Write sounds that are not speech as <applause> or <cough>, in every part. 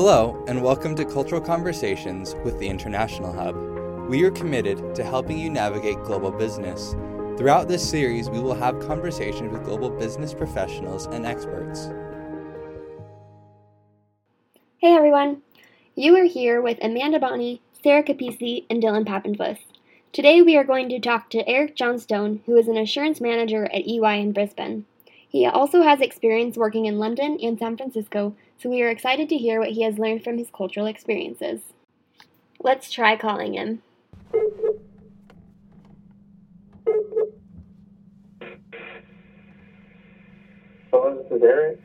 Hello, and welcome to Cultural Conversations with the International Hub. We are committed to helping you navigate global business. Throughout this series, we will have conversations with global business professionals and experts. Hey everyone! You are here with Amanda Bonney, Sarah Capisi, and Dylan Pappenfuss. Today we are going to talk to Eric Johnstone, who is an assurance manager at EY in Brisbane. He also has experience working in London and San Francisco, so we are excited to hear what he has learned from his cultural experiences. Let's try calling him. Hello, this is Eric.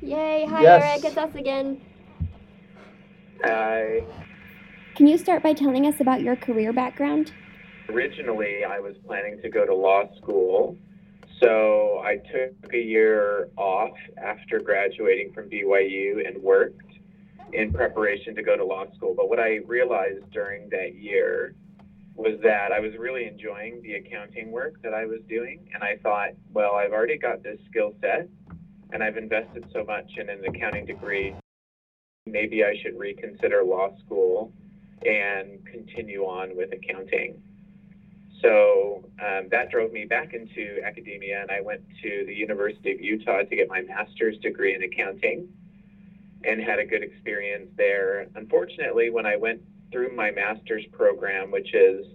Yay! Hi Yes. Eric, it's us again. I Can you start by telling us about your career background? originally I was planning to go to law school, so I took a year off after graduating from BYU and worked in preparation to go to law school. But what I realized during that year was that I was really enjoying the accounting work that I was doing, and I thought, well, I've already got this skill set, and I've invested so much in an accounting degree. Maybe I should reconsider law school and continue on with accounting. So um, that drove me back into academia, and I went to the University of Utah to get my master's degree in accounting and had a good experience there. Unfortunately, when I went through my master's program, which is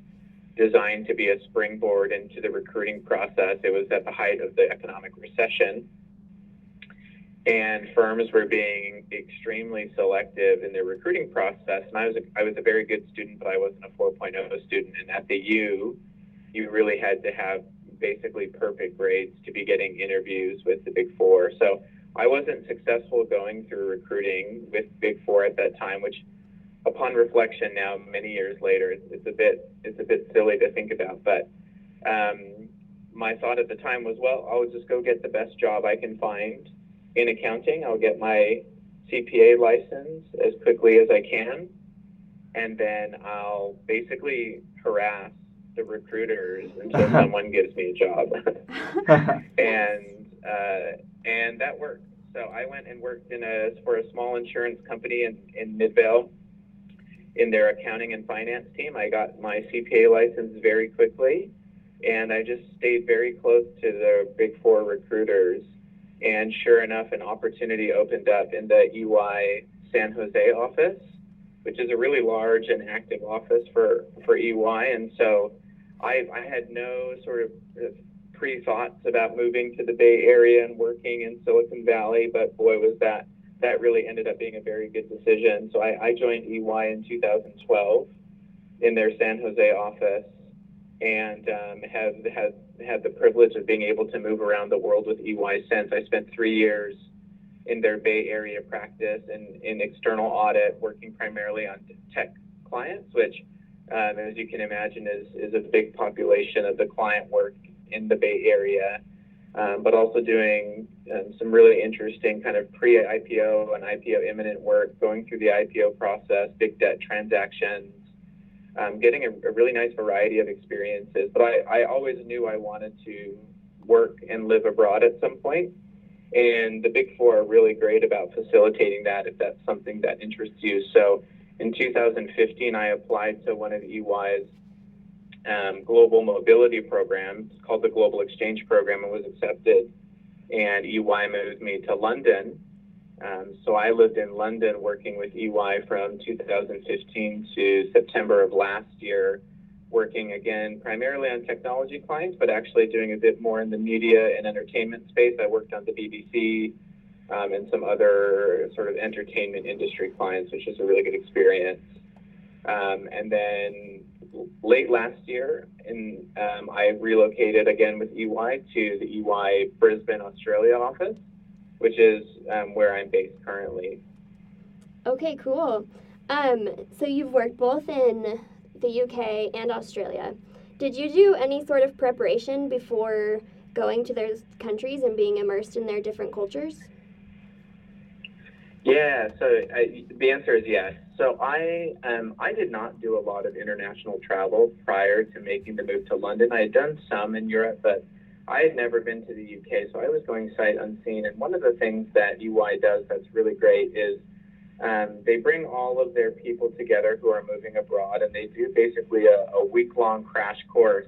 designed to be a springboard into the recruiting process, it was at the height of the economic recession. And firms were being extremely selective in their recruiting process. And I was a, I was a very good student, but I wasn't a 4.0 student. And at the U, you really had to have basically perfect grades to be getting interviews with the Big Four. So I wasn't successful going through recruiting with Big Four at that time, which, upon reflection now, many years later, it's, a bit it's a bit silly to think about. But um, my thought at the time was, well, I'll just go get the best job I can find in accounting. I'll get my CPA license as quickly as I can, and then I'll basically harass the recruiters until <laughs> someone gives me a job. <laughs> and uh, and that worked. So I went and worked in a for a small insurance company in in Midvale in their accounting and finance team. I got my CPA license very quickly, and I just stayed very close to the big four recruiters. And sure enough, an opportunity opened up in the EY San Jose office, which is a really large and active office for for EY. And so I I had no sort of pre thoughts about moving to the Bay Area and working in Silicon Valley, but boy, was that that really ended up being a very good decision. So I, I joined EY in 2012 in their San Jose office and um, have had had the privilege of being able to move around the world with EY since. I spent three years in their Bay Area practice and in external audit, working primarily on tech clients, which, um, as you can imagine, is is a big population of the client work in the Bay Area, um, but also doing um, some really interesting kind of pre-IPO and IPO imminent work, going through the IPO process, big debt transactions, um, getting a, a, really nice variety of experiences. But I, I always knew I wanted to work and live abroad at some point. And the Big Four are really great about facilitating that if that's something that interests you. So in 2015, I applied to one of EY's um, global mobility programs called the Global Exchange Program and was accepted. And EY moved me to London. Um, so I lived in London working with EY from 2015 to September of last year, working again primarily on technology clients, but actually doing a bit more in the media and entertainment space. I worked on the BBC um, and some other sort of entertainment industry clients, which is a really good experience. Um, and then late last year, and um, I relocated again with EY to the EY Brisbane, Australia office, which is um, where I'm based currently. Okay, cool. Um, so you've worked both in the UK and Australia. Did you do any sort of preparation before going to those countries and being immersed in their different cultures? Yeah, so I, the answer is yes. So I um, I did not do a lot of international travel prior to making the move to London. I had done some in Europe, but I had never been to the UK, so I was going sight unseen. And one of the things that EY does that's really great is Um, they bring all of their people together who are moving abroad, and they do basically a, a week long crash course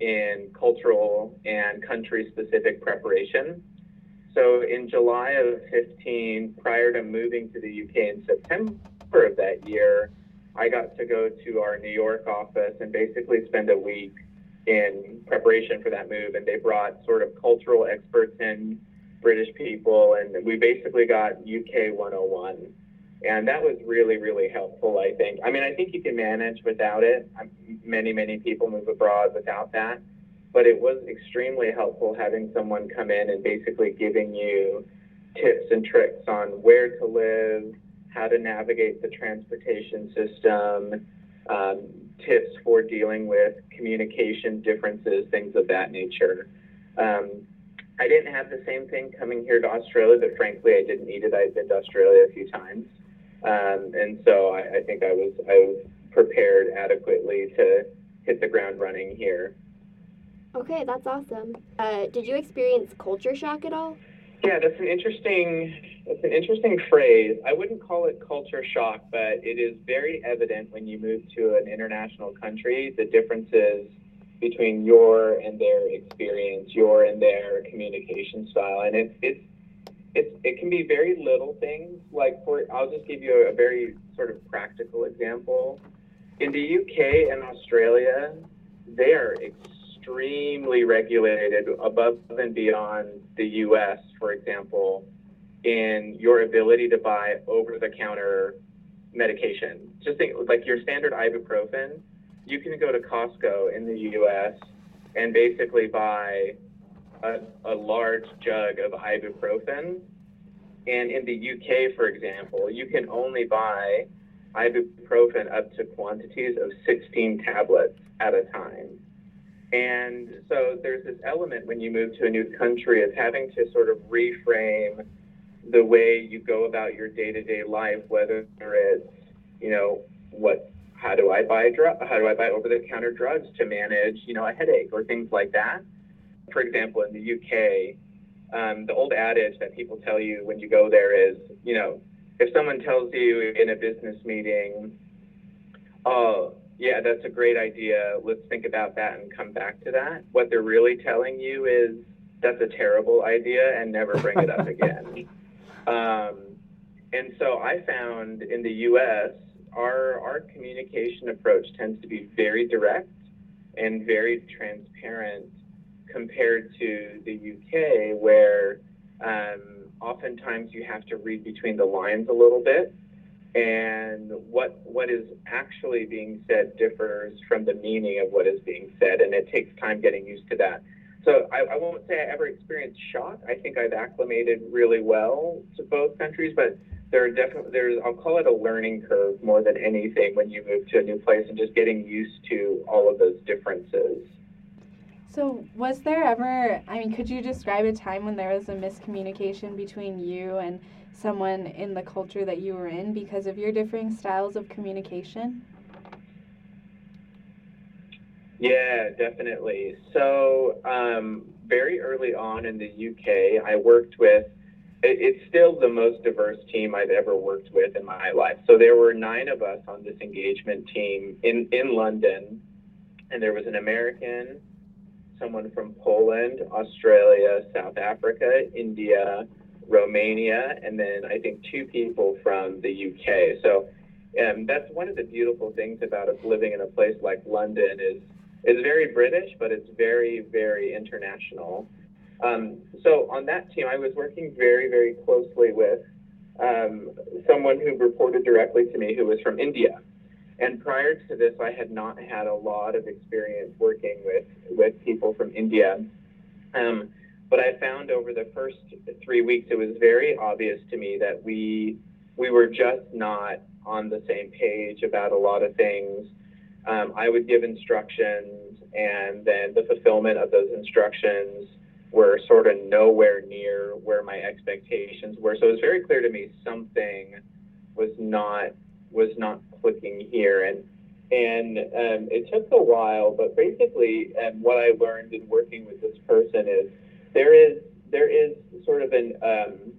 in cultural and country specific preparation. So in July of 15, prior to moving to the UK in September of that year, I got to go to our New York office and basically spend a week in preparation for that move. And they brought sort of cultural experts in, British people, and we basically got UK 101. And that was really, really helpful, I think. I mean, I think you can manage without it. Many, many people move abroad without that. But it was extremely helpful having someone come in and basically giving you tips and tricks on where to live, how to navigate the transportation system, um, tips for dealing with communication differences, things of that nature. Um, I didn't have the same thing coming here to Australia, but frankly, I didn't need it. I'd been to Australia a few times, um, and so I, I think I was I was prepared adequately to hit the ground running here. Okay, that's awesome. Uh, did you experience culture shock at all? Yeah, that's an interesting that's an interesting phrase. I wouldn't call it culture shock, but it is very evident when you move to an international country the differences between your and their experience, your and their communication style, and it's it's it's it can be very little things. Like for I'll just give you a, a very sort of practical example. In the UK and Australia, they are regulated above and beyond the US, for example, in your ability to buy over the counter medication. Just think like your standard ibuprofen, you can go to Costco in the US and basically buy a, a large jug of ibuprofen. And in the UK, for example, you can only buy ibuprofen up to quantities of 16 tablets at a time. And so there's this element when you move to a new country of having to sort of reframe the way you go about your day-to-day life, whether it's, you know, what how do I buy drug how do I buy over-the-counter drugs to manage, you know, a headache or things like that. For example, in the UK, um, the old adage that people tell you when you go there is, you know, if someone tells you in a business meeting, oh, yeah, that's a great idea. Let's think about that and come back to that. What they're really telling you is that's a terrible idea and never bring it up again. <laughs> Um, and so I found in the US, our, our communication approach tends to be very direct and very transparent compared to the UK, where um, oftentimes you have to read between the lines a little bit and what what is actually being said differs from the meaning of what is being said, and it takes time getting used to that. So I, I won't say I ever experienced shock. I think I've acclimated really well to both countries, but there are definitely there's I'll call it a learning curve more than anything when you move to a new place and just getting used to all of those differences. So, was there ever, I mean, could you describe a time when there was a miscommunication between you and someone in the culture that you were in because of your differing styles of communication? Yeah, definitely. So, um, very early on in the UK, I worked with, it, it's still the most diverse team I've ever worked with in my life. So, there were nine of us on this engagement team in, in London, and there was an American, someone from Poland, Australia, South Africa, India, Romania, and then I think two people from the UK. So um, that's one of the beautiful things about living in a place like London is it's very British, but it's very very international. Um, so on that team, I was working very very closely with um, someone who reported directly to me who was from India. And prior to this, I had not had a lot of experience working with with people from India. Um, but I found over the first three weeks, it was very obvious to me that we we were just not on the same page about a lot of things. Um, I would give instructions, and then the fulfillment of those instructions were sort of nowhere near where my expectations were. So it was very clear to me something was not was not clicking here, and and um, it took a while. But basically, um, what I learned in working with this person is there is there is sort of an um,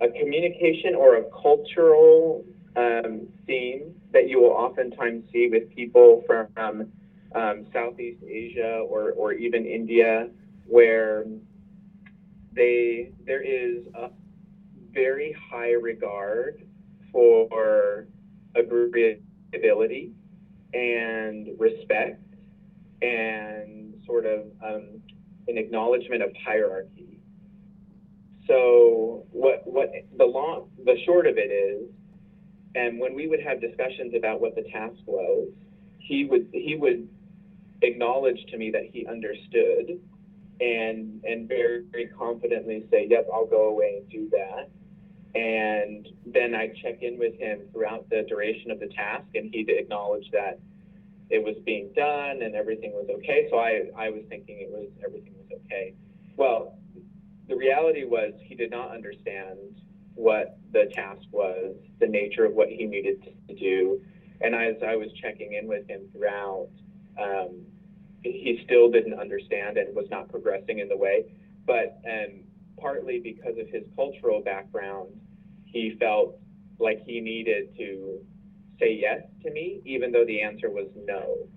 a communication or a cultural um, theme that you will oftentimes see with people from um, Southeast Asia or, or even India, where they there is a very high regard for agreeability and respect and sort of um, an acknowledgement of hierarchy. So what what the long the short of it is, and when we would have discussions about what the task was, he would he would acknowledge to me that he understood and and very, very confidently say, Yep, I'll go away and do that. And then I'd check in with him throughout the duration of the task and he'd acknowledge that it was being done and everything was okay. So I, I was thinking it was everything was okay. Well, the reality was he did not understand what the task was, the nature of what he needed to do. And as I was checking in with him throughout, um, he still didn't understand and was not progressing in the way. But um, partly because of his cultural background, he felt like he needed to say yes to me, even though the answer was no.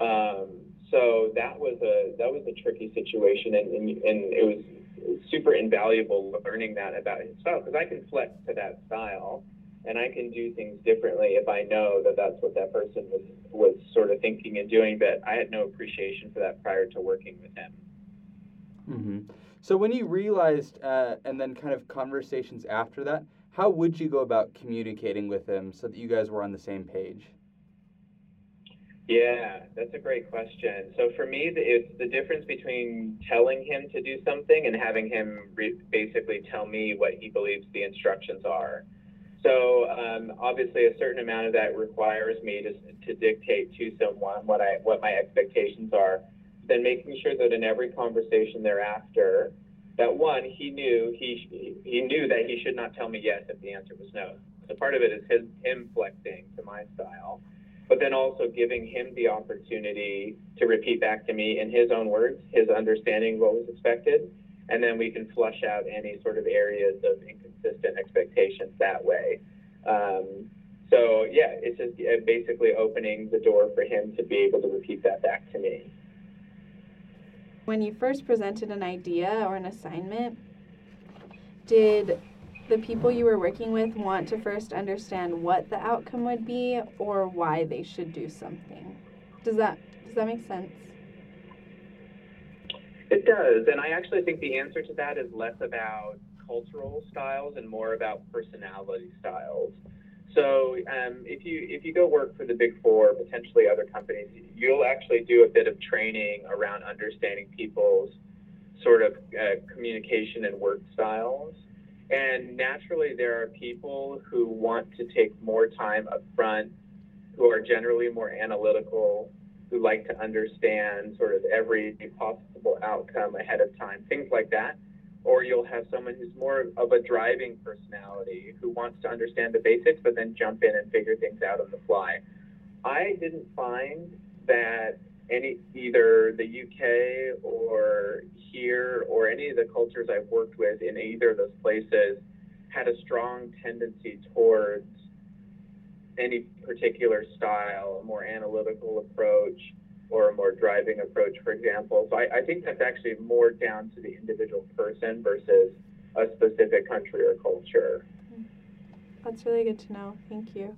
Um, so that was a that was a tricky situation, and, and, and it was super invaluable learning that about his style because I can flex to that style and I can do things differently if I know that that's what that person was was sort of thinking and doing. But I had no appreciation for that prior to working with him. Mm-hmm. So when you realized, uh, and then kind of conversations after that, how would you go about communicating with him so that you guys were on the same page? Yeah, that's a great question. So for me, it's the difference between telling him to do something and having him re- basically tell me what he believes the instructions are. So um, obviously, a certain amount of that requires me to, to dictate to someone what I what my expectations are. Then making sure that in every conversation thereafter, that one he knew he he knew that he should not tell me yes if the answer was no. So part of it is his him flexing to my style, but then also giving him the opportunity to repeat back to me in his own words his understanding of what was expected, and then we can flush out any sort of areas of inconsistent expectations that way. Um, so yeah, it's just basically opening the door for him to be able to repeat that back to me. When you first presented an idea or an assignment, did the people you were working with want to first understand what the outcome would be or why they should do something? Does that does that make sense? It does, and I actually think the answer to that is less about cultural styles and more about personality styles. So um, if you if you go work for the big four, potentially other companies, you'll actually do a bit of training around understanding people's sort of uh, communication and work styles. And naturally, there are people who want to take more time up front, who are generally more analytical, who like to understand sort of every possible outcome ahead of time, things like that or you'll have someone who's more of a driving personality who wants to understand the basics but then jump in and figure things out on the fly. I didn't find that any either the UK or here or any of the cultures I've worked with in either of those places had a strong tendency towards any particular style, a more analytical approach, or a more driving approach, for example. So I, I think that's actually more down to the individual person versus a specific country or culture. That's really good to know. Thank you.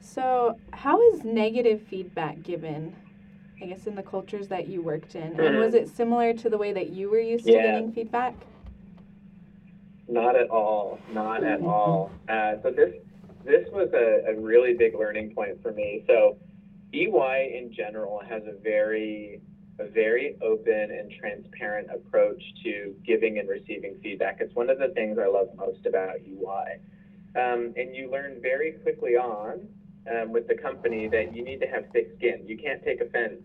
So, how is negative feedback given? I guess in the cultures that you worked in, mm-hmm. and was it similar to the way that you were used to getting feedback? Not at all. Not at all. Uh, so this this was a, a really big learning point for me. So EY in general has a very a very open and transparent approach to giving and receiving feedback. It's one of the things I love most about EY. Um, and you learn very quickly on um, with the company that you need to have thick skin. You can't take offense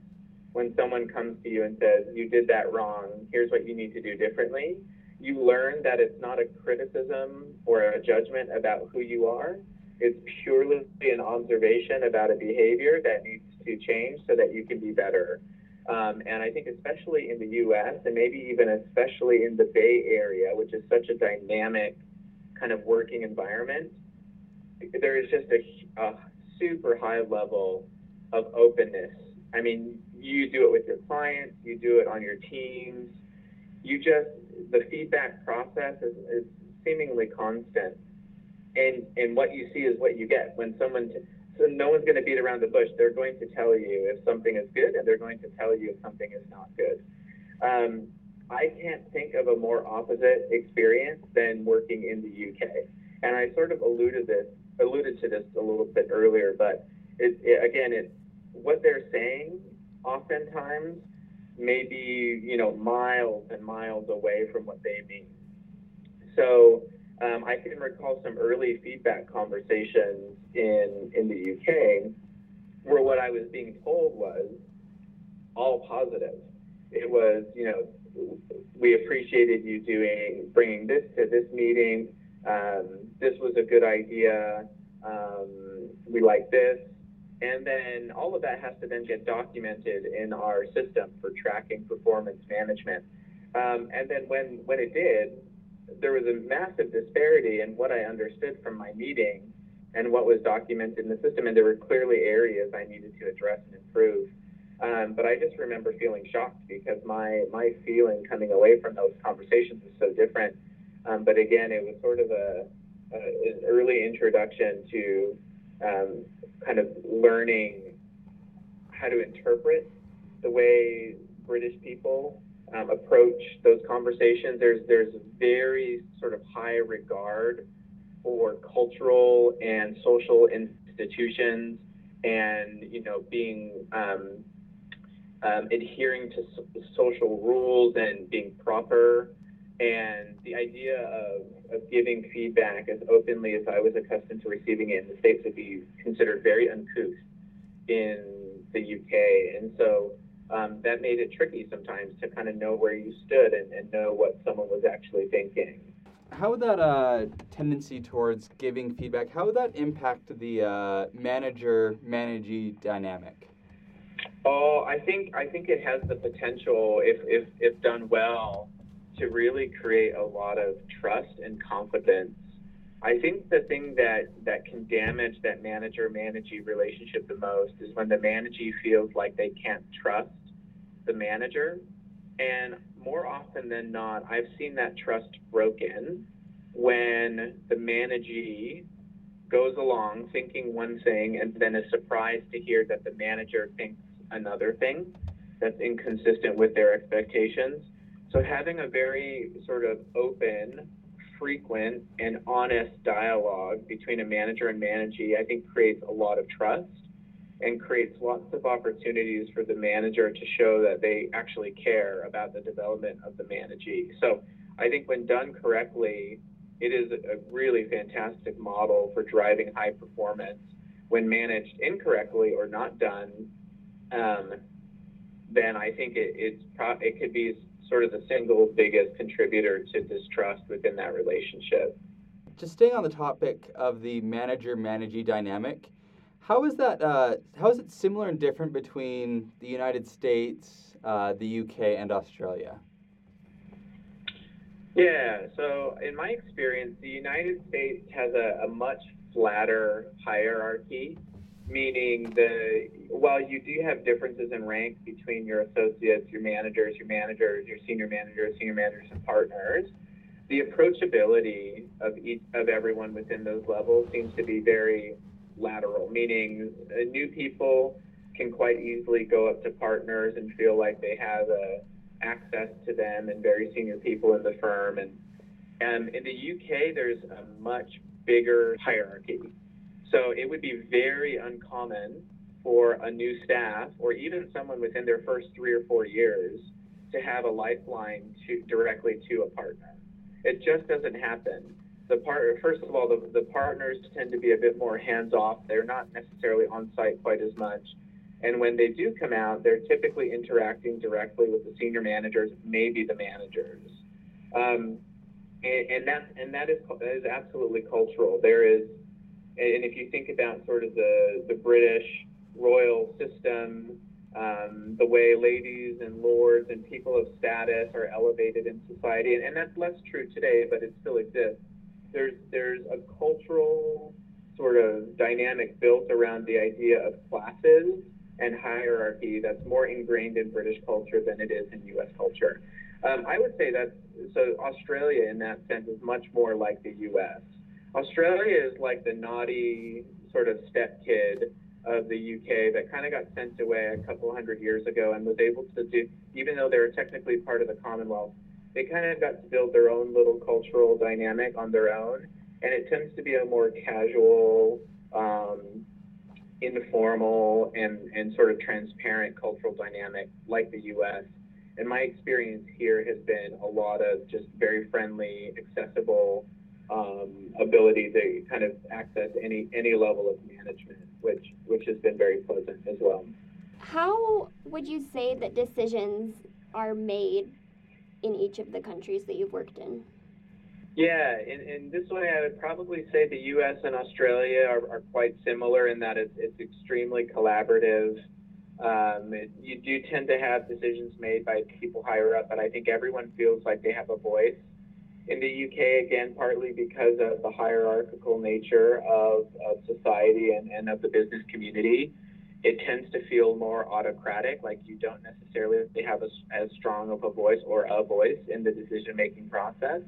when someone comes to you and says, You did that wrong, here's what you need to do differently. You learn that it's not a criticism or a judgment about who you are, it's purely an observation about a behavior that needs to change so that you can be better. Um, and I think especially in the U.S. and maybe even especially in the Bay Area, which is such a dynamic kind of working environment, there is just a, a super high level of openness. I mean, you do it with your clients, you do it on your teams. You just, the feedback process is, is seemingly constant. And, and what you see is what you get. When someone, t- so no one's going to beat around the bush. They're going to tell you if something is good and they're going to tell you if something is not good. Um, I can't think of a more opposite experience than working in the UK. And I sort of alluded this alluded to this a little bit earlier, but it, it, again, it what they're saying oftentimes may be you know miles and miles away from what they mean. So um, I can recall some early feedback conversations in in the UK where what I was being told was all positive. It was you know we appreciated you doing bringing this to this meeting. Um, this was a good idea. Um, we like this. And then all of that has to then get documented in our system for tracking performance management. Um, and then when, when it did, there was a massive disparity in what I understood from my meeting and what was documented in the system. And there were clearly areas I needed to address and improve. Um, but I just remember feeling shocked because my, my feeling coming away from those conversations was so different. Um, but again, it was sort of a, a an early introduction to um, kind of learning how to interpret the way British people um, approach those conversations. There's there's very sort of high regard for cultural and social institutions, and you know being um, um, adhering to so- social rules and being proper. And the idea of, of giving feedback as openly as I was accustomed to receiving it in the States would be considered very uncouth in the UK. And so um, that made it tricky sometimes to kind of know where you stood and, and know what someone was actually thinking. How would that uh, tendency towards giving feedback, how would that impact the uh, manager managee dynamic? Oh, I think I think it has the potential, if if if done well, to really create a lot of trust and confidence. I think the thing that that can damage that manager managee relationship the most is when the managee feels like they can't trust the manager. And more often than not, I've seen that trust broken when the managee goes along thinking one thing and then is surprised to hear that the manager thinks another thing that's inconsistent with their expectations. So having a very sort of open, frequent, and honest dialogue between a manager and managee, I think creates a lot of trust and creates lots of opportunities for the manager to show that they actually care about the development of the managee. So I think when done correctly, it is a really fantastic model for driving high performance. When managed incorrectly or not done, um, then I think it, it's pro- it could be sort of the single biggest contributor to distrust within that relationship. Just staying on the topic of the manager managee dynamic, how is that? Uh, how is it similar and different between the United States, uh, the UK, and Australia? Yeah, so in my experience, the United States has a, a much flatter hierarchy, meaning the while you do have differences in rank between your associates, your managers, your managers, your senior managers, senior managers, and partners, the approachability of each of everyone within those levels seems to be very lateral, meaning uh, new people can quite easily go up to partners and feel like they have a access to them and very senior people in the firm. And, and in the UK, there's a much bigger hierarchy. So it would be very uncommon for a new staff or even someone within their first three or four years to have a lifeline to directly to a partner. It just doesn't happen. The part, first of all, the, the partners tend to be a bit more hands off. They're not necessarily on site quite as much. And when they do come out, they're typically interacting directly with the senior managers, maybe the managers. Um, and, and that and that is absolutely cultural. There is, and if you think about sort of the the British royal system, um, the way ladies and lords and people of status are elevated in society, and, and that's less true today, but it still exists. there's there's a cultural sort of dynamic built around the idea of classes and hierarchy that's more ingrained in British culture than it is in U.S. culture. Um, I would say that so Australia in that sense is much more like the U.S. Australia is like the naughty sort of step kid of the UK that kind of got sent away a couple hundred years ago and was able to do, even though they were technically part of the Commonwealth, they kind of got to build their own little cultural dynamic on their own. And it tends to be a more casual, um, informal, and, and sort of transparent cultural dynamic like the US. And my experience here has been a lot of just very friendly, accessible um, ability to kind of access any any level of management, which which has been very pleasant as well. How would you say that decisions are made in each of the countries that you've worked in? Yeah, in, in this way, I would probably say the U.S. and Australia are, are quite similar in that it's, it's extremely collaborative. Um, it, you do tend to have decisions made by people higher up, but I think everyone feels like they have a voice. In the UK, again, partly because of the hierarchical nature of, of society and, and of the business community, it tends to feel more autocratic, like you don't necessarily have a, as strong of a voice or a voice in the decision making process.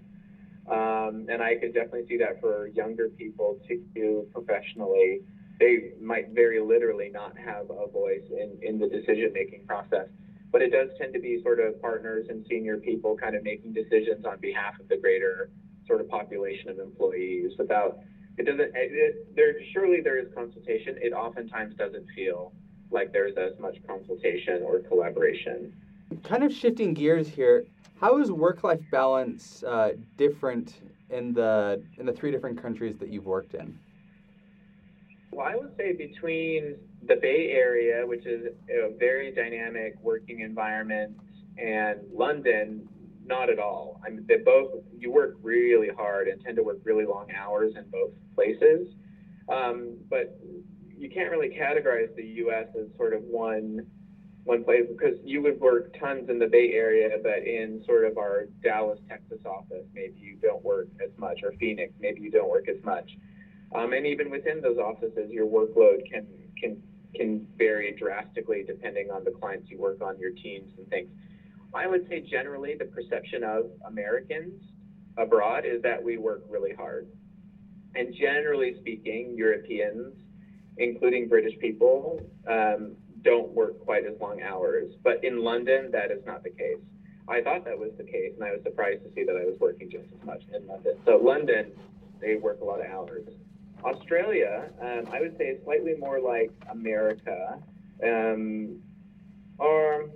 Um, and I could definitely see that for younger people to do professionally. They might very literally not have a voice in, in the decision making process. But it does tend to be sort of partners and senior people kind of making decisions on behalf of the greater sort of population of employees without it doesn't it, there surely there is consultation. It oftentimes doesn't feel like there's as much consultation or collaboration. Kind of shifting gears here how is work-life balance uh, different in the in the three different countries that you've worked in well i would say between the bay area which is a very dynamic working environment and london not at all. I mean, they both you work really hard and tend to work really long hours in both places, um, but you can't really categorize the U.S. as sort of one one place because you would work tons in the Bay Area, but in sort of our Dallas, Texas office, maybe you don't work as much, or Phoenix, maybe you don't work as much. Um, and even within those offices, your workload can can can vary drastically depending on the clients you work on, your teams, and things. I would say generally the perception of Americans abroad is that we work really hard. And generally speaking, Europeans, including British people, um, don't work quite as long hours. But in London, that is not the case. I thought that was the case, and I was surprised to see that I was working just as much in London. So London, they work a lot of hours. Australia, um, I would say, is slightly more like America, um, or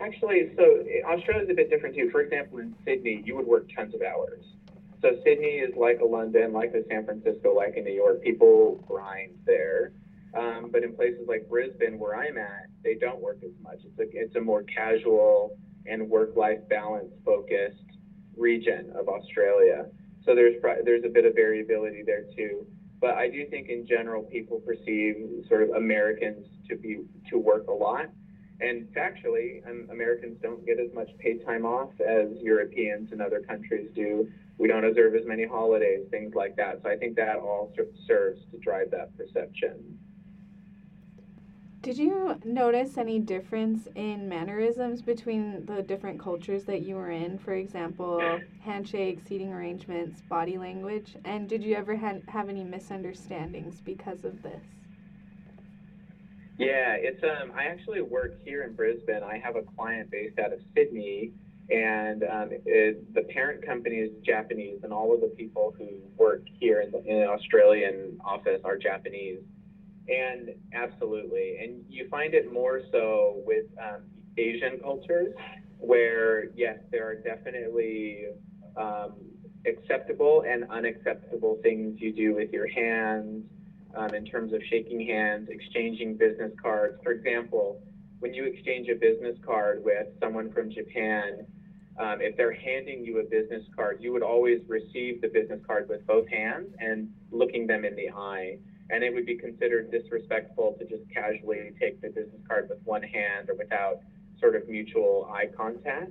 Actually, so Australia is a bit different too. For example, in Sydney, you would work tons of hours. So Sydney is like a London, like a San Francisco, like a New York. People grind there. Um, but in places like Brisbane, where I'm at, they don't work as much. It's a, it's a more casual and work-life balance focused region of Australia. So there's there's a bit of variability there too. But I do think in general people perceive sort of Americans to be to work a lot and factually, um, Americans don't get as much paid time off as Europeans and other countries do. We don't observe as many holidays, things like that. So I think that all serves to drive that perception. Did you notice any difference in mannerisms between the different cultures that you were in? For example, <clears throat> handshakes, seating arrangements, body language? And did you ever ha- have any misunderstandings because of this? Yeah, it's um. I actually work here in Brisbane. I have a client based out of Sydney, and um, it, the parent company is Japanese, and all of the people who work here in the in Australian office are Japanese. And absolutely, and you find it more so with um, Asian cultures, where yes, there are definitely um, acceptable and unacceptable things you do with your hands um, in terms of shaking hands, exchanging business cards. For example, when you exchange a business card with someone from Japan, um, if they're handing you a business card, you would always receive the business card with both hands and looking them in the eye. And it would be considered disrespectful to just casually take the business card with one hand or without sort of mutual eye contact.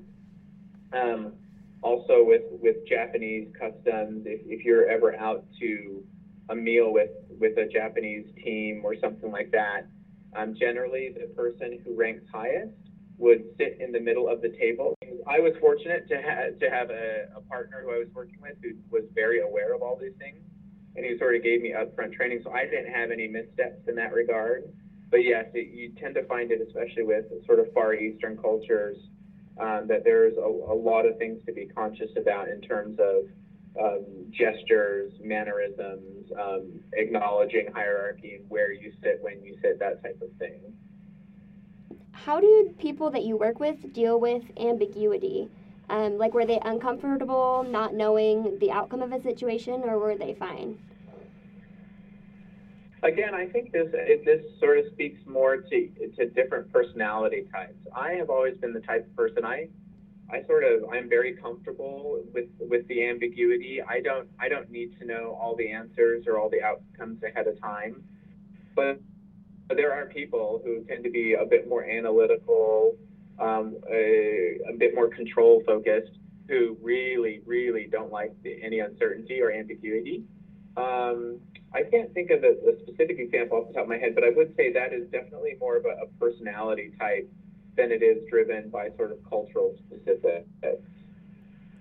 Um, also with with Japanese customs, if, if you're ever out to a meal with with a Japanese team or something like that, um, generally the person who ranks highest would sit in the middle of the table. I was fortunate to have to have a, a partner who I was working with who was very aware of all these things, and he sort of gave me upfront training, so I didn't have any missteps in that regard. But yes, it, you tend to find it, especially with sort of Far Eastern cultures, um, that there's a, a, lot of things to be conscious about in terms of um, gestures, mannerisms, um, acknowledging hierarchy and where you sit, when you sit, that type of thing. How do people that you work with deal with ambiguity? Um, like, were they uncomfortable not knowing the outcome of a situation, or were they fine? Again, I think this it, this sort of speaks more to to different personality types. I have always been the type of person I I sort of I'm very comfortable with with the ambiguity. I don't I don't need to know all the answers or all the outcomes ahead of time. But there are people who tend to be a bit more analytical, um, a, a, bit more control focused, who really really don't like the, any uncertainty or ambiguity. Um, I can't think of a, a, specific example off the top of my head, but I would say that is definitely more of a, a personality type than it is driven by sort of cultural specifics.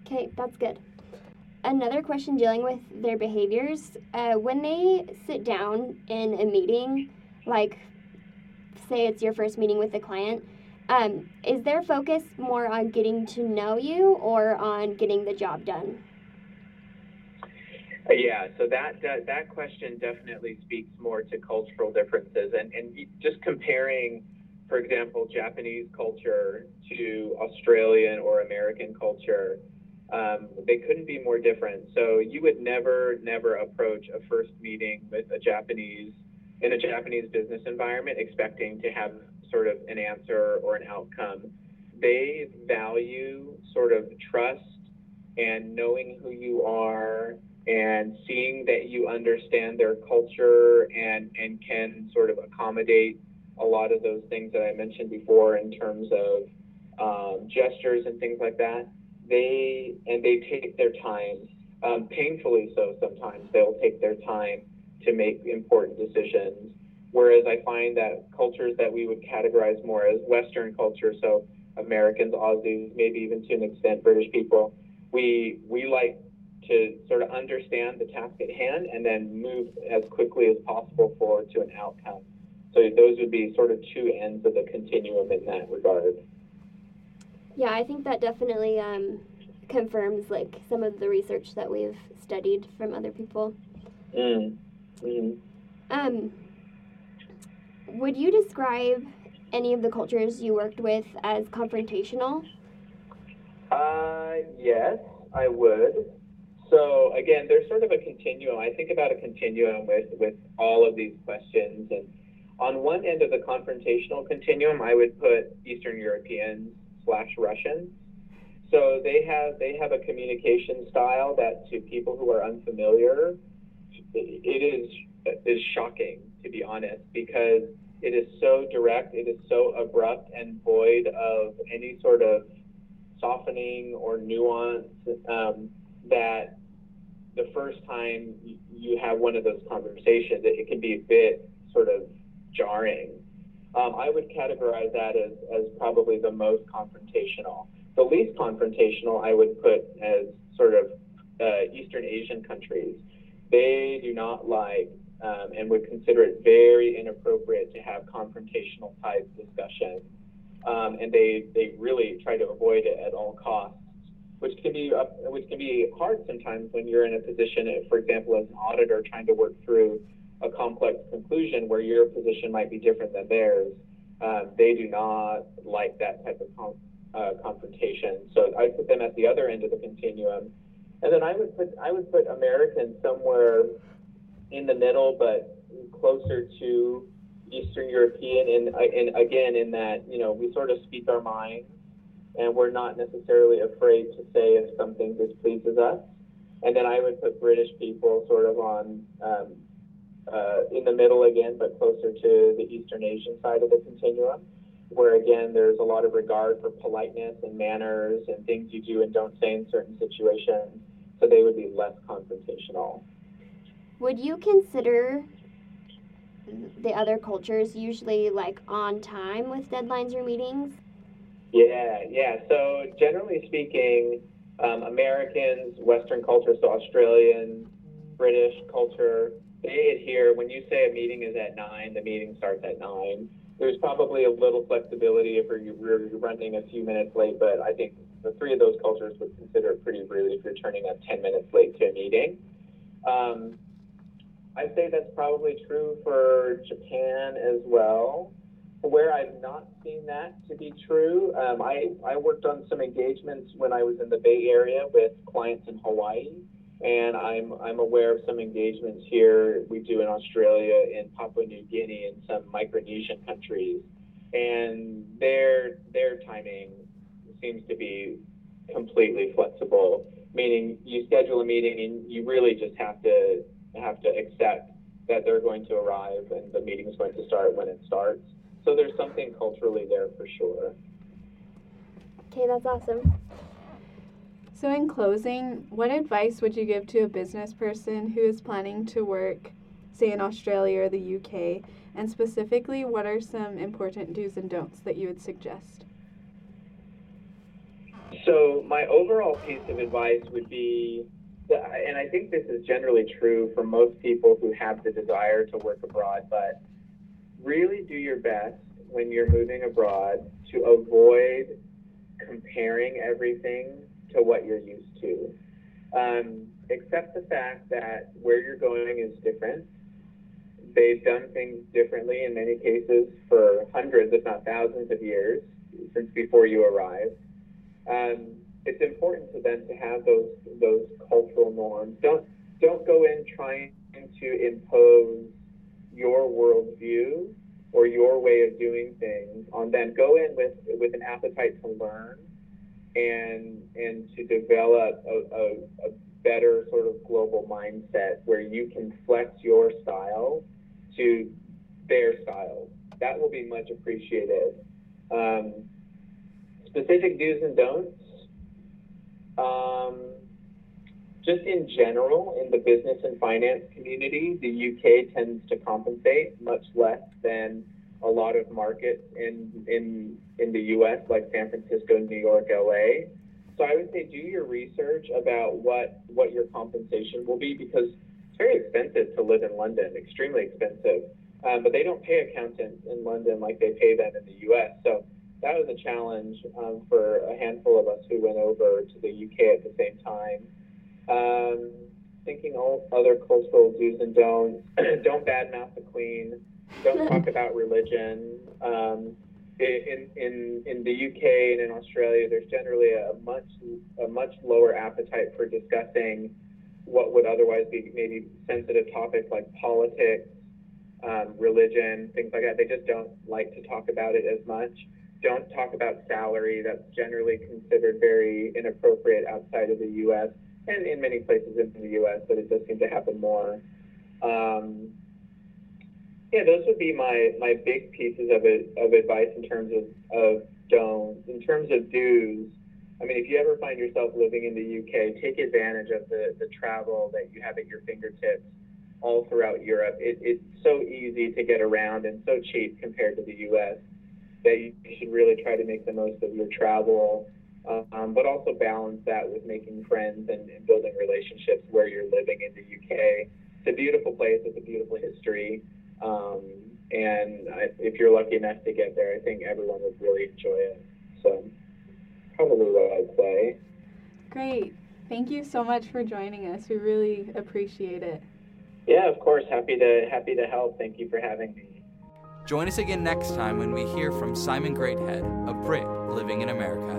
Okay, that's good. Another question dealing with their behaviors uh, when they sit down in a meeting, like say it's your first meeting with the client, um, is their focus more on getting to know you or on getting the job done? Yeah, so that, that that question definitely speaks more to cultural differences, and and just comparing, for example, Japanese culture to Australian or American culture, um, they couldn't be more different. So you would never never approach a first meeting with a Japanese in a Japanese business environment expecting to have sort of an answer or an outcome. They value sort of trust and knowing who you are and seeing that you understand their culture and, and can sort of accommodate a lot of those things that I mentioned before in terms of um, gestures and things like that. They and they take their time, um, painfully so. Sometimes they'll take their time to make important decisions. Whereas I find that cultures that we would categorize more as Western culture, so Americans, Aussies, maybe even to an extent British people, we we like to sort of understand the task at hand and then move as quickly as possible forward to an outcome. So those would be sort of two ends of the continuum in that regard. Yeah, I think that definitely um, confirms like some of the research that we've studied from other people. Mm. Mm-hmm. Um, would you describe any of the cultures you worked with as confrontational? Uh, yes, I would. So again, there's sort of a continuum. I think about a continuum with with all of these questions, and on one end of the confrontational continuum, I would put Eastern Europeans slash Russians. So they have they have a communication style that to people who are unfamiliar, it is is shocking to be honest because it is so direct, it is so abrupt and void of any sort of softening or nuance. Um, that the first time you have one of those conversations, it, it can be a bit sort of jarring. Um, I would categorize that as, as probably the most confrontational. The least confrontational, I would put as sort of uh, Eastern Asian countries. They do not like um, and would consider it very inappropriate to have confrontational type discussions. Um, and they, they really try to avoid it at all costs which can be uh, which can be hard sometimes when you're in a position, for example, as an auditor trying to work through a complex conclusion where your position might be different than theirs. Um, they do not like that type of uh, confrontation. So I put them at the other end of the continuum, and then I would put I would put Americans somewhere in the middle, but closer to Eastern European, and, and again in that you know we sort of speak our mind and we're not necessarily afraid to say if something displeases us. And then I would put British people sort of on um, uh, in the middle again, but closer to the Eastern Asian side of the continuum. Where again there's a lot of regard for politeness and manners and things you do and don't say in certain situations. So they would be less confrontational. Would you consider the other cultures usually like on time with deadlines or meetings? Yeah, yeah. So generally speaking, um, Americans, Western culture, so Australian, British culture, they adhere. When you say a meeting is at nine, the meeting starts at nine. There's probably a little flexibility if you're running a few minutes late, but I think the three of those cultures would consider it pretty rude if you're turning up 10 minutes late to a meeting. Um, I'd say that's probably true for Japan as well. Where I've not seen that to be true, um, I, I worked on some engagements when I was in the Bay Area with clients in Hawaii, and I'm, I'm aware of some engagements here we do in Australia, in Papua New Guinea, and some Micronesian countries. And their, their timing seems to be completely flexible, meaning you schedule a meeting and you really just have to have to accept that they're going to arrive and the meeting is going to start when it starts. So there's something culturally there for sure. Okay, that's awesome. So, in closing, what advice would you give to a business person who is planning to work, say, in Australia or the UK? And specifically, what are some important do's and don'ts that you would suggest? So, my overall piece of advice would be and I think this is generally true for most people who have the desire to work abroad, but really do your best when you're moving abroad to avoid comparing everything to what you're used to. Um, accept the fact that where you're going is different. They've done things differently in many cases for hundreds, if not thousands of years since before you arrived. Um, it's important to them to have those those cultural norms. Don't don't go in trying to impose your worldview or your way of doing things on them. Go in with with an appetite to learn and and to develop a, a, a better sort of global mindset where you can flex your style to their style. That will be much appreciated. Um, specific do's and don'ts um, just in general, in the business and finance community, the UK tends to compensate much less than a lot of markets in in in the US, like San Francisco, New York, LA. So I would say do your research about what what your compensation will be because it's very expensive to live in London, extremely expensive. Um, but they don't pay accountants in London like they pay them in the US. So that was a challenge um, for a handful of us who went over to the UK at the same time. Um, thinking all other cultural do's and don'ts. <clears throat> don't badmouth the Queen. Don't talk about religion. Um, in, in in the UK and in Australia, there's generally a much a much lower appetite for discussing what would otherwise be maybe sensitive topics like politics, um, religion, things like that. They just don't like to talk about it as much don't talk about salary. That's generally considered very inappropriate outside of the U.S. and in many places in the U.S., but it does seem to happen more. Um, yeah, those would be my, my big pieces of it, of advice in terms of, of don'ts. In terms of do's, I mean, if you ever find yourself living in the UK, take advantage of the, the travel that you have at your fingertips all throughout Europe. It, it's so easy to get around and so cheap compared to the US that you should really try to make the most of your travel, um, but also balance that with making friends and, and, building relationships where you're living in the UK. It's a beautiful place. It's a beautiful history. Um, and I, if you're lucky enough to get there, I think everyone would really enjoy it. So, probably what I'd say. Great. Thank you so much for joining us. We really appreciate it. Yeah, of course. Happy to happy to help. Thank you for having me. Join us again next time when we hear from Simon Greathead, a Brit living in America.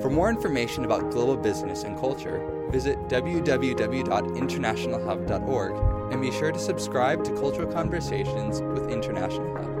For more information about global business and culture, visit www.internationalhub.org and be sure to subscribe to Cultural Conversations with International Hub.